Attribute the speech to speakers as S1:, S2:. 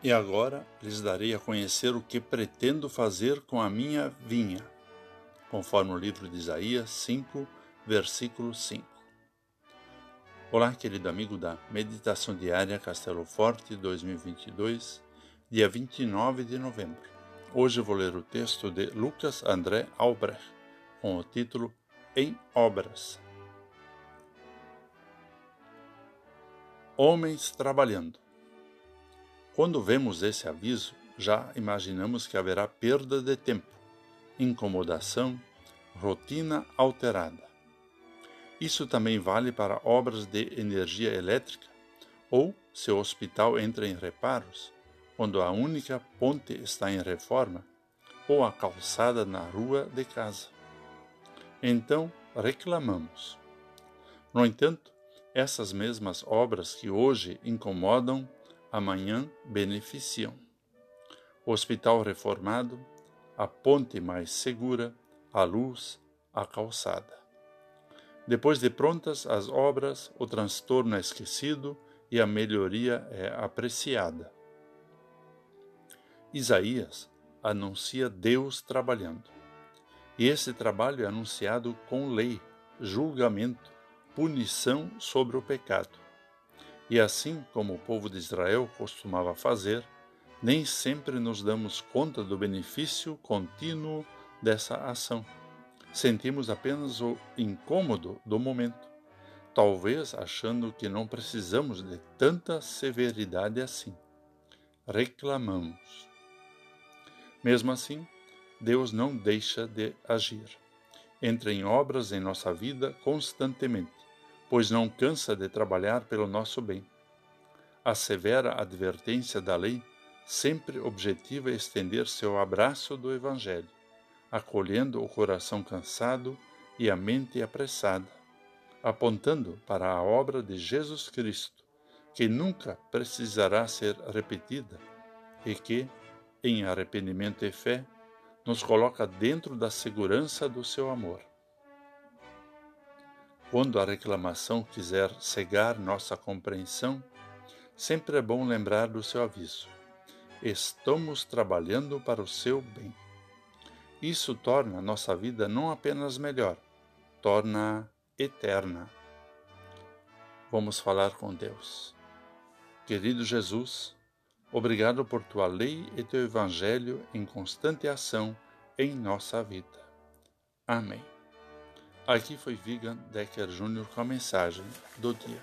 S1: E agora lhes darei a conhecer o que pretendo fazer com a minha vinha, conforme o livro de Isaías 5, versículo 5. Olá, querido amigo da Meditação Diária Castelo Forte 2022, dia 29 de novembro. Hoje vou ler o texto de Lucas André Albrecht, com o título Em Obras. Homens trabalhando. Quando vemos esse aviso, já imaginamos que haverá perda de tempo, incomodação, rotina alterada. Isso também vale para obras de energia elétrica ou se o hospital entra em reparos, quando a única ponte está em reforma ou a calçada na rua de casa. Então reclamamos. No entanto, essas mesmas obras que hoje incomodam amanhã beneficiam. Hospital reformado, a ponte mais segura, a luz, a calçada. Depois de prontas as obras, o transtorno é esquecido e a melhoria é apreciada. Isaías anuncia Deus trabalhando. E esse trabalho é anunciado com lei, julgamento, punição sobre o pecado. E assim como o povo de Israel costumava fazer, nem sempre nos damos conta do benefício contínuo dessa ação. Sentimos apenas o incômodo do momento, talvez achando que não precisamos de tanta severidade assim. Reclamamos. Mesmo assim, Deus não deixa de agir. Entra em obras em nossa vida constantemente pois não cansa de trabalhar pelo nosso bem. A severa advertência da lei sempre objetiva estender seu abraço do Evangelho, acolhendo o coração cansado e a mente apressada, apontando para a obra de Jesus Cristo, que nunca precisará ser repetida e que, em arrependimento e fé, nos coloca dentro da segurança do seu amor. Quando a reclamação quiser cegar nossa compreensão, sempre é bom lembrar do seu aviso. Estamos trabalhando para o seu bem. Isso torna nossa vida não apenas melhor, torna eterna. Vamos falar com Deus. Querido Jesus, obrigado por tua lei e teu evangelho em constante ação em nossa vida. Amém. Aqui foi Vigan Decker Jr. com a mensagem do dia.